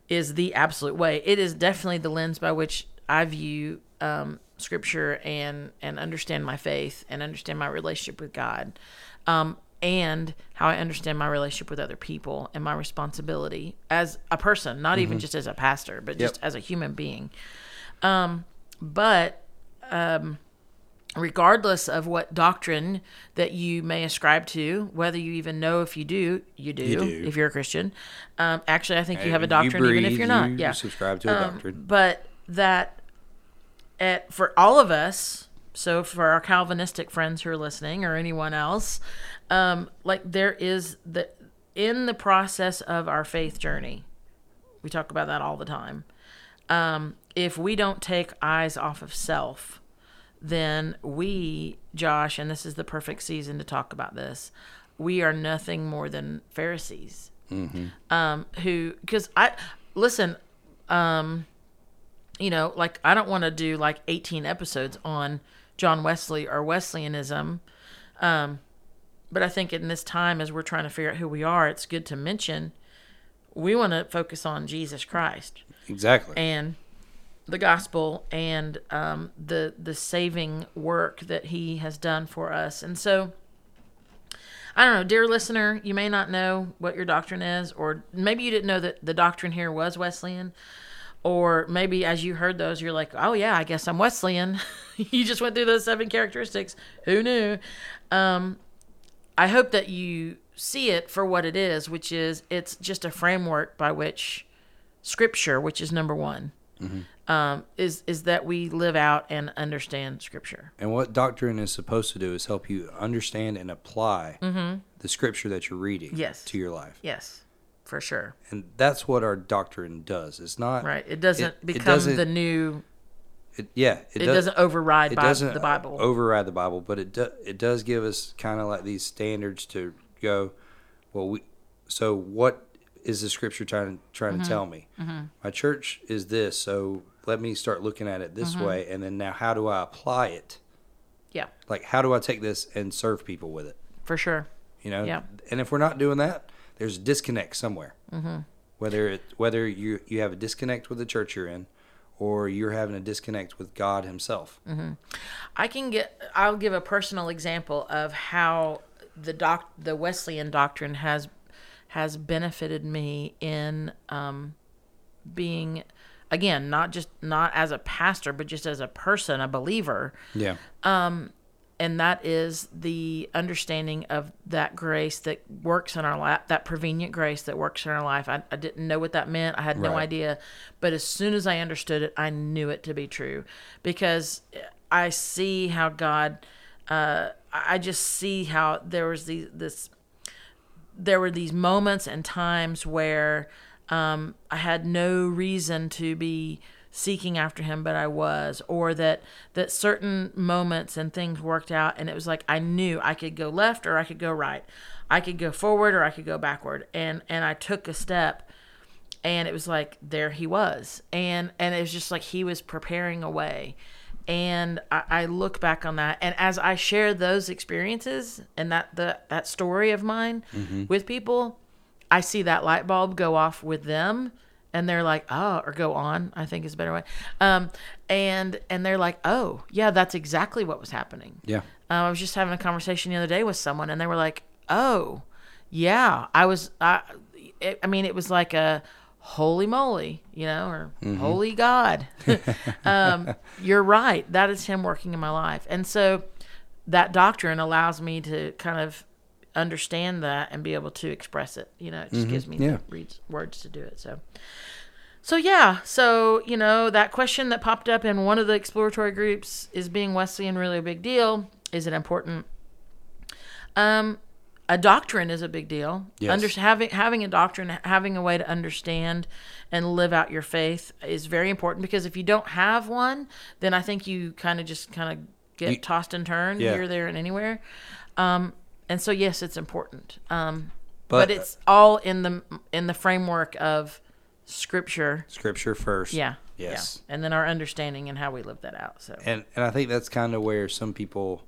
is the absolute way. It is definitely the lens by which I view um, Scripture and and understand my faith and understand my relationship with God. Um, and how I understand my relationship with other people and my responsibility as a person, not even just as a pastor, but just Yep. as a human being Um, but um, regardless of what doctrine that you may ascribe to, whether you even know if you do, you do, do. if you're a Christian. Um, actually, I think you have a You doctrine even if you're not. you yeah, subscribe to a Um, doctrine. But that, at for all of us, so for our Calvinistic friends who are listening, or anyone else, um, like there is the in the process of our faith journey. We talk about that all the time um, if we don't take eyes off of self, then we, Josh, and this is the perfect season to talk about this, we are nothing more than Pharisees. Um, who, because I, listen, um, you know, like I don't want to do like 18 episodes on John Wesley or Wesleyanism. Um, but I think in this time, as we're trying to figure out who we are, it's good to mention we want to focus on Jesus Christ Exactly. and the gospel and um, the the saving work that He has done for us. And so, I don't know, dear listener, you may not know what your doctrine is, or maybe you didn't know that the doctrine here was Wesleyan. Or maybe as you heard those, you're like, oh, yeah, I guess I'm Wesleyan. you just went through those seven characteristics. Who knew? Um, I hope that you see it for what it is, which is it's just a framework by which Scripture, which is number one, um, is is that we live out and understand Scripture. And what doctrine is supposed to do is help you understand and apply the scripture that you're reading Mm-hmm. Yes. to your life. Yes, for sure. And that's what our doctrine does. It's not Right. It doesn't It- it become doesn't- the new. It, yeah, It, does- doesn't override it doesn't the Bible. override the Bible, but it do, it does give us kind of like these standards to go. Well, we so what is the scripture trying trying Mm-hmm. to tell me? My church is this, so let me start looking at it Mm-hmm. this way, and then now how do I apply it? yeah, Like how do I take this and serve people with it? for sure. You know, Yeah. and if we're not doing that, there's a disconnect somewhere. Mm-hmm. Whether it whether you you have a disconnect with the church you're in, or you're having a disconnect with God Himself. I can get. I'll give a personal example of how the doc, the Wesleyan doctrine has has benefited me in um, being, again, not just not as a pastor, but just as a person, a believer. Yeah. And that is the understanding of that grace that works in our life, that prevenient grace that works in our life. I, I didn't know what that meant. I had no Right. idea. But as soon as I understood it, I knew it to be true because I see how God, uh, I just see how there was the, this there were these moments and times where um, I had no reason to be seeking after him, but I was, or that that certain moments and things worked out, and it was like I knew I could go left or I could go right, I could go forward or I could go backward, and and I took a step, and it was like there he was, and and it was just like he was preparing a way. And I, I look back on that, and as I share those experiences and that the, that story of mine mm-hmm. with people, I see that light bulb go off with them and they're like, oh, or go on, I think is a better way. Um, and, and they're like, oh, yeah, that's exactly what was happening. Yeah. Uh, I was just having a conversation the other day with someone and they were like, oh, yeah, I was, I, it, I mean, it was like a holy moly, you know, or holy God. um, you're right. That is him working in my life. And so that doctrine allows me to kind of understand that and be able to express it. You know, it just gives me Yeah. the reads, words to do it. So, so yeah. So you know that question that popped up in one of the exploratory groups is being Wesleyan really a big deal? Is it important? Um, a doctrine is a big deal. Yes. Under, having having a doctrine, having a way to understand and live out your faith is very important because if you don't have one, then I think you kind of just kind of get You- tossed and turned Yeah. here, there, and anywhere. Um, and so yes, it's important. Um, but, But- it's all in the in the framework of Scripture. Scripture first. Yeah. Yes. Yeah. And then our understanding and how we live that out. So And and I think that's kind of where some people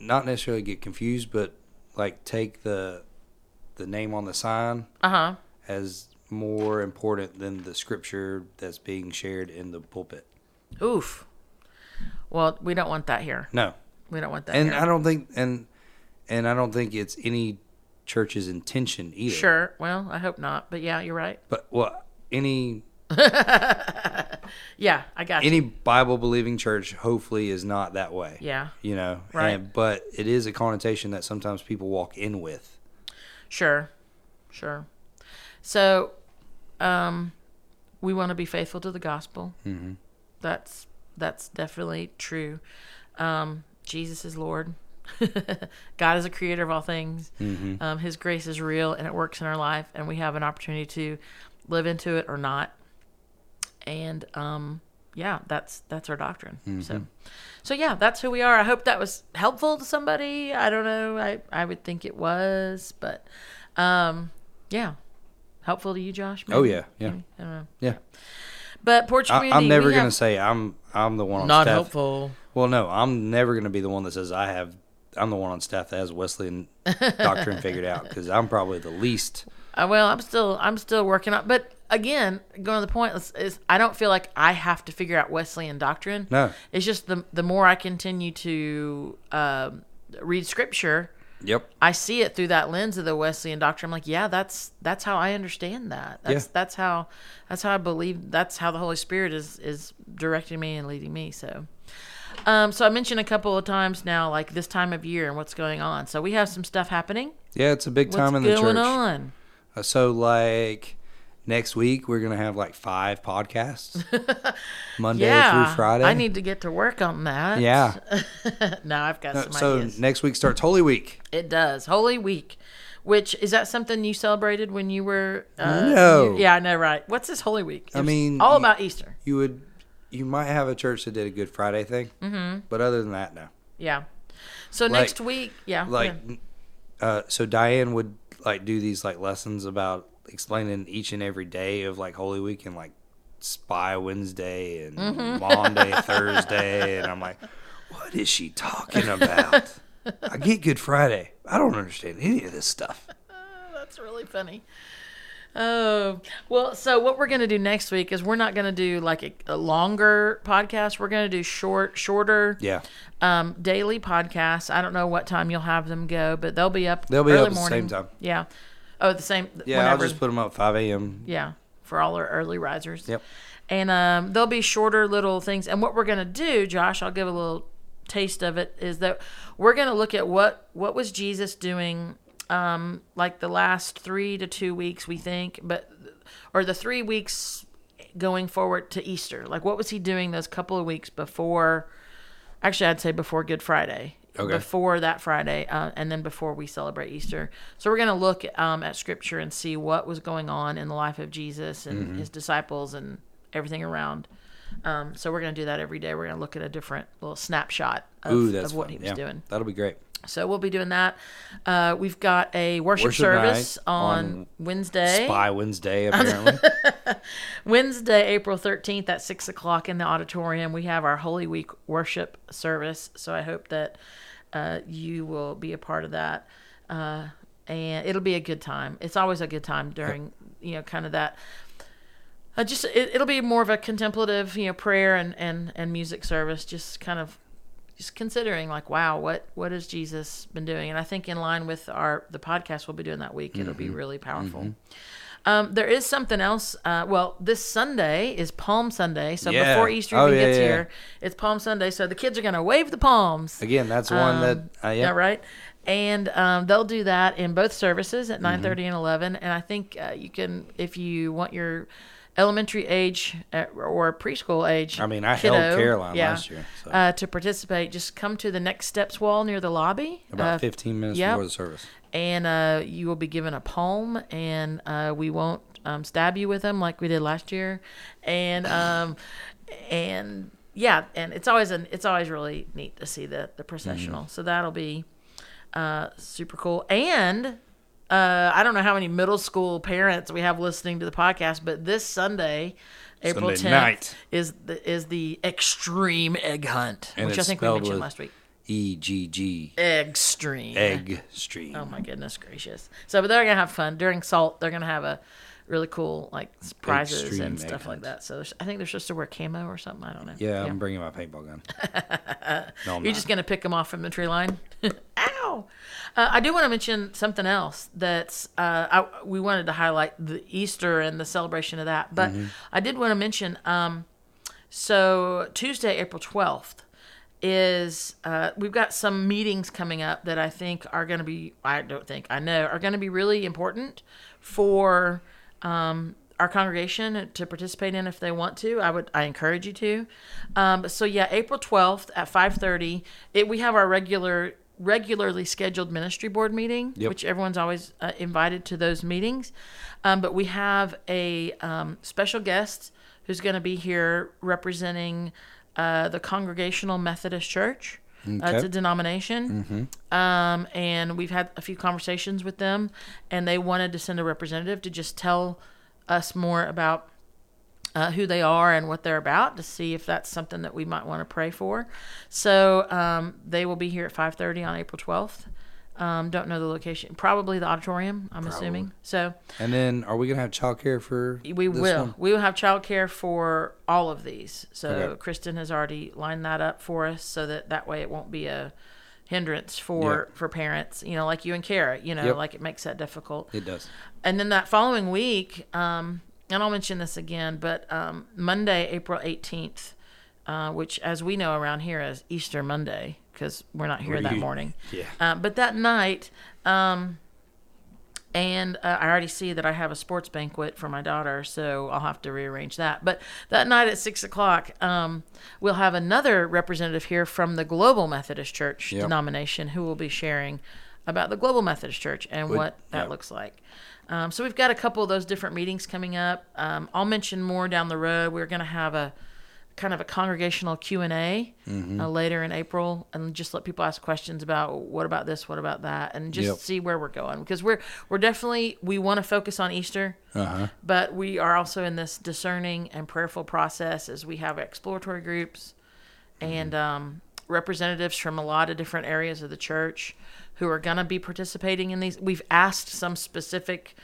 not necessarily get confused, but like take the the name on the sign uh huh. as more important than the scripture that's being shared in the pulpit. Oof. Well, we don't want that here. No. We don't want that And here. I don't think and and I don't think it's any church's intention either. Sure. Well, I hope not. But yeah, you're right. But well, any Yeah, I got any. Bible believing church hopefully is not that way. Yeah. You know, Right. And, but it is a connotation that sometimes people walk in with. Sure. Sure. So, um, we want to be faithful to the gospel. Mm-hmm. That's that's definitely true. Um, Jesus is Lord. God is a creator of all things. Um, his grace is real and it works in our life, and we have an opportunity to live into it or not. And um, yeah, that's that's our doctrine. So, so yeah, that's who we are. I hope that was helpful to somebody. I don't know. I I would think it was, but um, yeah, helpful to you, Josh. Oh, yeah, yeah. Maybe? I don't know. Yeah. But Porch I, Community, I'm never gonna have- say I'm I'm the one on not staff. helpful. Well, no, I'm never gonna be the one that says I have. I'm the one on staff that has Wesleyan doctrine figured out because I'm probably the least. Uh, well, I'm still I'm still working on. But again, going to the point is, is I don't feel like I have to figure out Wesleyan doctrine. No. it's just the the more I continue to um, read Scripture, Yep. I see it through that lens of the Wesleyan doctrine. I'm like, yeah, that's that's how I understand that. That's Yeah. that's how that's how I believe. That's how the Holy Spirit is is directing me and leading me. So. Um, so I mentioned a couple of times now, like this time of year and what's going on. So we have some stuff happening. Yeah, it's a big What's time in the going church. on? Uh, So like next week we're gonna have like five podcasts, Monday yeah, through Friday. I need to get to work on that. Yeah. no, I've got some so ideas. next week starts Holy Week. It does. Holy Week. Which is that something you celebrated when you were? Uh, No. you- yeah, I know, right? What's this Holy Week? I It was mean, all about Easter. You would, you might have a church that did a Good Friday thing, mm-hmm. but other than that, no. Yeah. So Like- next week, yeah, Like, uh, so Diane would like do these like lessons about explaining each and every day of like Holy Week and like Spy Wednesday and Mm-hmm. Monday, Thursday, and I'm like, what is she talking about? I get Good Friday. I don't understand any of this stuff. that's really funny. Oh well, so what we're gonna do next week is we're not gonna do like a, a longer podcast. We're gonna do short, shorter, Yeah, um, daily podcasts. I don't know what time you'll have them go, but they'll be up. They'll be early up at the same time. Yeah. Oh, the same. yeah. whenever. I'll just put them up 5 a.m. Yeah, for all our early risers. Yep. And um, there'll be shorter little things. And what we're gonna do, Josh, I'll give a little taste of it, is that we're gonna look at what what was Jesus doing, um, like the last three to two weeks, we think, but or the three weeks going forward to Easter. Like what was he doing those couple of weeks before? Actually, I'd say before Good Friday. Okay. before that Friday, uh, and then before we celebrate Easter. So we're going to look um, at Scripture and see what was going on in the life of Jesus and Mm-hmm. his disciples and everything around. Um, so we're going to do that every day. We're going to look at a different little snapshot of, Ooh, of what fun. he was Yeah, doing. That'll be great. So we'll be doing that. Uh, we've got a worship, Worship service on, on Wednesday. Spy Wednesday, apparently. Wednesday, April 13th at 6 o'clock in the auditorium. We have our Holy Week worship service. So I hope that uh, you will be a part of that. Uh, and it'll be a good time. It's always a good time during, you know, kind of that. Uh, just it, it'll be more of a contemplative, you know, prayer and, and, and music service. Just kind of just considering like, wow, what what has Jesus been doing? And I think in line with our the podcast we'll be doing that week, it'll be Mm-hmm. really powerful. Um, there is something else. Uh, well, this Sunday is Palm Sunday, so Yeah. before Easter Oh, even yeah, gets yeah. here, it's Palm Sunday. So the kids are going to wave the palms. Again, that's one that Um, uh, Yeah, right. And um, they'll do that in both services Mm-hmm. at 9:30 and 11. And I think uh, you can, if you want your elementary age uh, or preschool age. I mean, I kiddo, held Caroline yeah, last year, so. uh, to participate. Just come to the next steps wall near the lobby. about uh, 15 minutes yep. before the service. and uh, you will be given a palm, and uh, we won't um, stab you with them like we did last year, and um, and yeah, and it's always an it's always really neat to see the the processional. So that'll be uh, super cool, and. Uh, I don't know how many middle school parents we have listening to the podcast, but this Sunday, April Sunday 10th, night. is the is the extreme egg hunt, And which I think we mentioned last week. E G G Extreme egg stream. Oh my goodness gracious! So, but they're gonna have fun during Salt. They're gonna have a really cool like prizes Extreme and stuff like that. So I think they're supposed to wear camo or something. I don't know. Yeah, I'm bringing my paintball gun. no, I'm You're not. just gonna pick them off from the tree line. Ow! Uh, I do want to mention something else that's uh, I, we wanted to highlight the Easter and the celebration of that, but Mm-hmm. I did want to mention. Um, so Tuesday, April twelfth, is uh, we've got some meetings coming up that I think are going to be. I don't think I know are going to be really important for um, our congregation to participate in if they want to. I would. I encourage you to. Um, so yeah, April twelfth at five thirty. It we have our regular regularly scheduled ministry board meeting, Yep. which everyone's always uh, invited to those meetings. Um, but we have a um, special guest who's going to be here representing uh, the Congregational Methodist Church. Uh, it's a denomination. Um, and we've had a few conversations with them, and they wanted to send a representative to just tell us more about uh, who they are and what they're about to see if that's something that we might want to pray for. So um, they will be here at 5:30 on April 12th. Um, don't know the location. Probably the auditorium. I'm assuming. So And then, are we gonna have childcare for? we will. one? We will have childcare for all of these. So Okay. Kristen has already lined that up for us, so that that way it won't be a hindrance for for parents. You know, like you and Kara. You know, Yep. like it makes that difficult. It does. And then that following week, um, and I'll mention this again, but um, Monday, April 18th, uh, which as we know around here, is Easter Monday, because we're not here that morning. Yeah. Uh, but that night, um, and uh, I already see that I have a sports banquet for my daughter, so I'll have to rearrange that. But that night at six o'clock, um, we'll have another representative here from the Global Methodist Church Yep. denomination who will be sharing about the Global Methodist Church and Would- what that yeah. looks like. Um, so we've got a couple of those different meetings coming up. Um, I'll mention more down the road. We're going to have a kind of a congregational Q&A Mm-hmm. uh, later in April and just let people ask questions about what about this, what about that and just Yep. see where we're going because we're we're definitely we want to focus on Easter. Uh huh. But we are also in this discerning and prayerful process as we have exploratory groups and um, representatives from a lot of different areas of the church who are going to be participating in these. We've asked some specific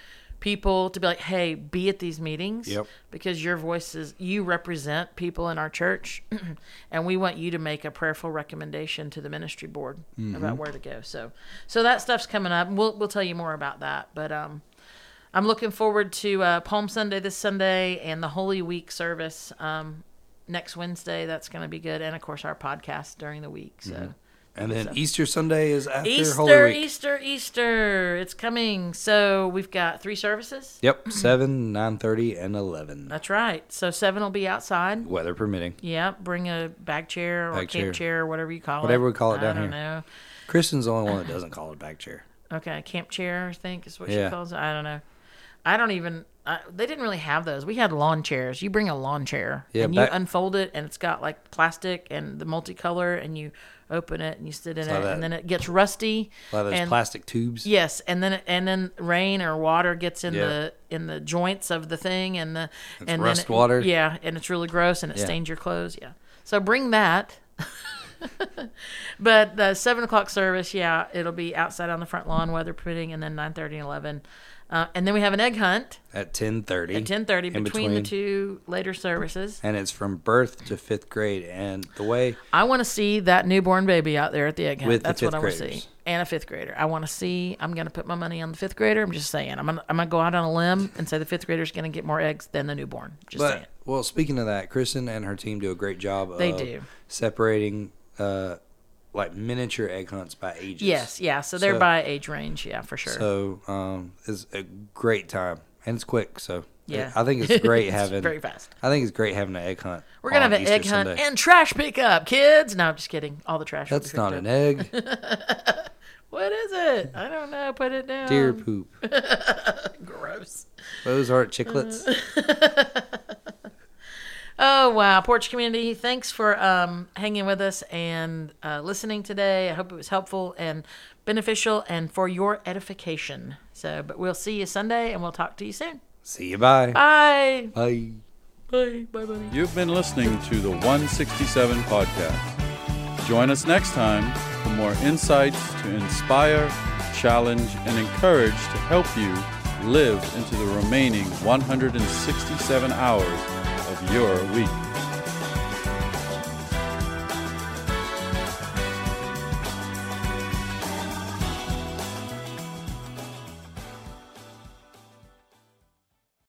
people to be like, hey, be at these meetings Yep. because your voices, you represent people in our church, and we want you to make a prayerful recommendation to the ministry board about where to go. So, so that stuff's coming up. We'll we'll tell you more about that, but um. I'm looking forward to uh, Palm Sunday this Sunday and the Holy Week service um, next Wednesday. That's going to be good, and of course our podcast during the week. So And then Easter Sunday is after Holy Easter, Week. Easter, Easter. It's coming. So we've got three services. Yep, seven, nine thirty, and eleven. That's right. So seven will be outside. Weather permitting. Yeah, bring a bag chair or Bag camp chair. chair. or whatever you call it. Whatever we call it down I down don't here. know. Kristen's the only one that doesn't call it back chair. Okay, camp chair, I think is what Yeah. she calls it. I don't know. I don't even. I, they didn't really have those. We had lawn chairs. You bring a lawn chair Yeah, and back- you unfold it, and it's got like plastic and the multicolor, and you open it and you sit in it, that- and then it gets rusty. A lot of those and, plastic tubes. Yes, and then and then rain or water gets in Yeah. the in the joints of the thing, and the and rust then it- water. Yeah, and it's really gross, and it Yeah. stains your clothes. Yeah, so bring that. but the seven o'clock service, yeah, it'll be outside on the front lawn, weather permitting, and then nine thirty and eleven, uh, and then we have an egg hunt At ten thirty. at ten thirty in between, the two later services. And it's from birth to fifth grade. And the way I want to see that newborn baby out there at the egg hunt. With the That's what I want to see. And a fifth grader. I want to see. I'm going to put my money on the fifth grader. I'm just saying. I'm going to I'm gonna go out on a limb and say the fifth grader's going to get more eggs than the newborn. Just saying. Well, speaking of that, Kristen and her team do a great job. They of do. separating uh, like miniature egg hunts by ages. Yes, yeah. So they're So- by age range. Yeah, for sure. So um, it's a great time and it's quick. So yeah. I think it's great It's having. very fast. I think it's great having an egg hunt. We're gonna on have an Easter egg hunt Sunday. and trash pickup, kids. No, I'm just kidding. All the trash. That's not up. an egg. What is it? I don't know. Put it down. Deer poop. Gross. Those aren't chiclets. Oh wow, Porch Community! Thanks for um, hanging with us and uh, listening today. I hope it was helpful and beneficial, and for your edification. So, but we'll see you Sunday, and we'll talk to you soon. See you. Bye. Bye. Bye. Bye. Bye. Bye. You've been listening to the 167 podcast. Join us next time for more insights to inspire, challenge, and encourage to help you live into the remaining 167 hours of your week.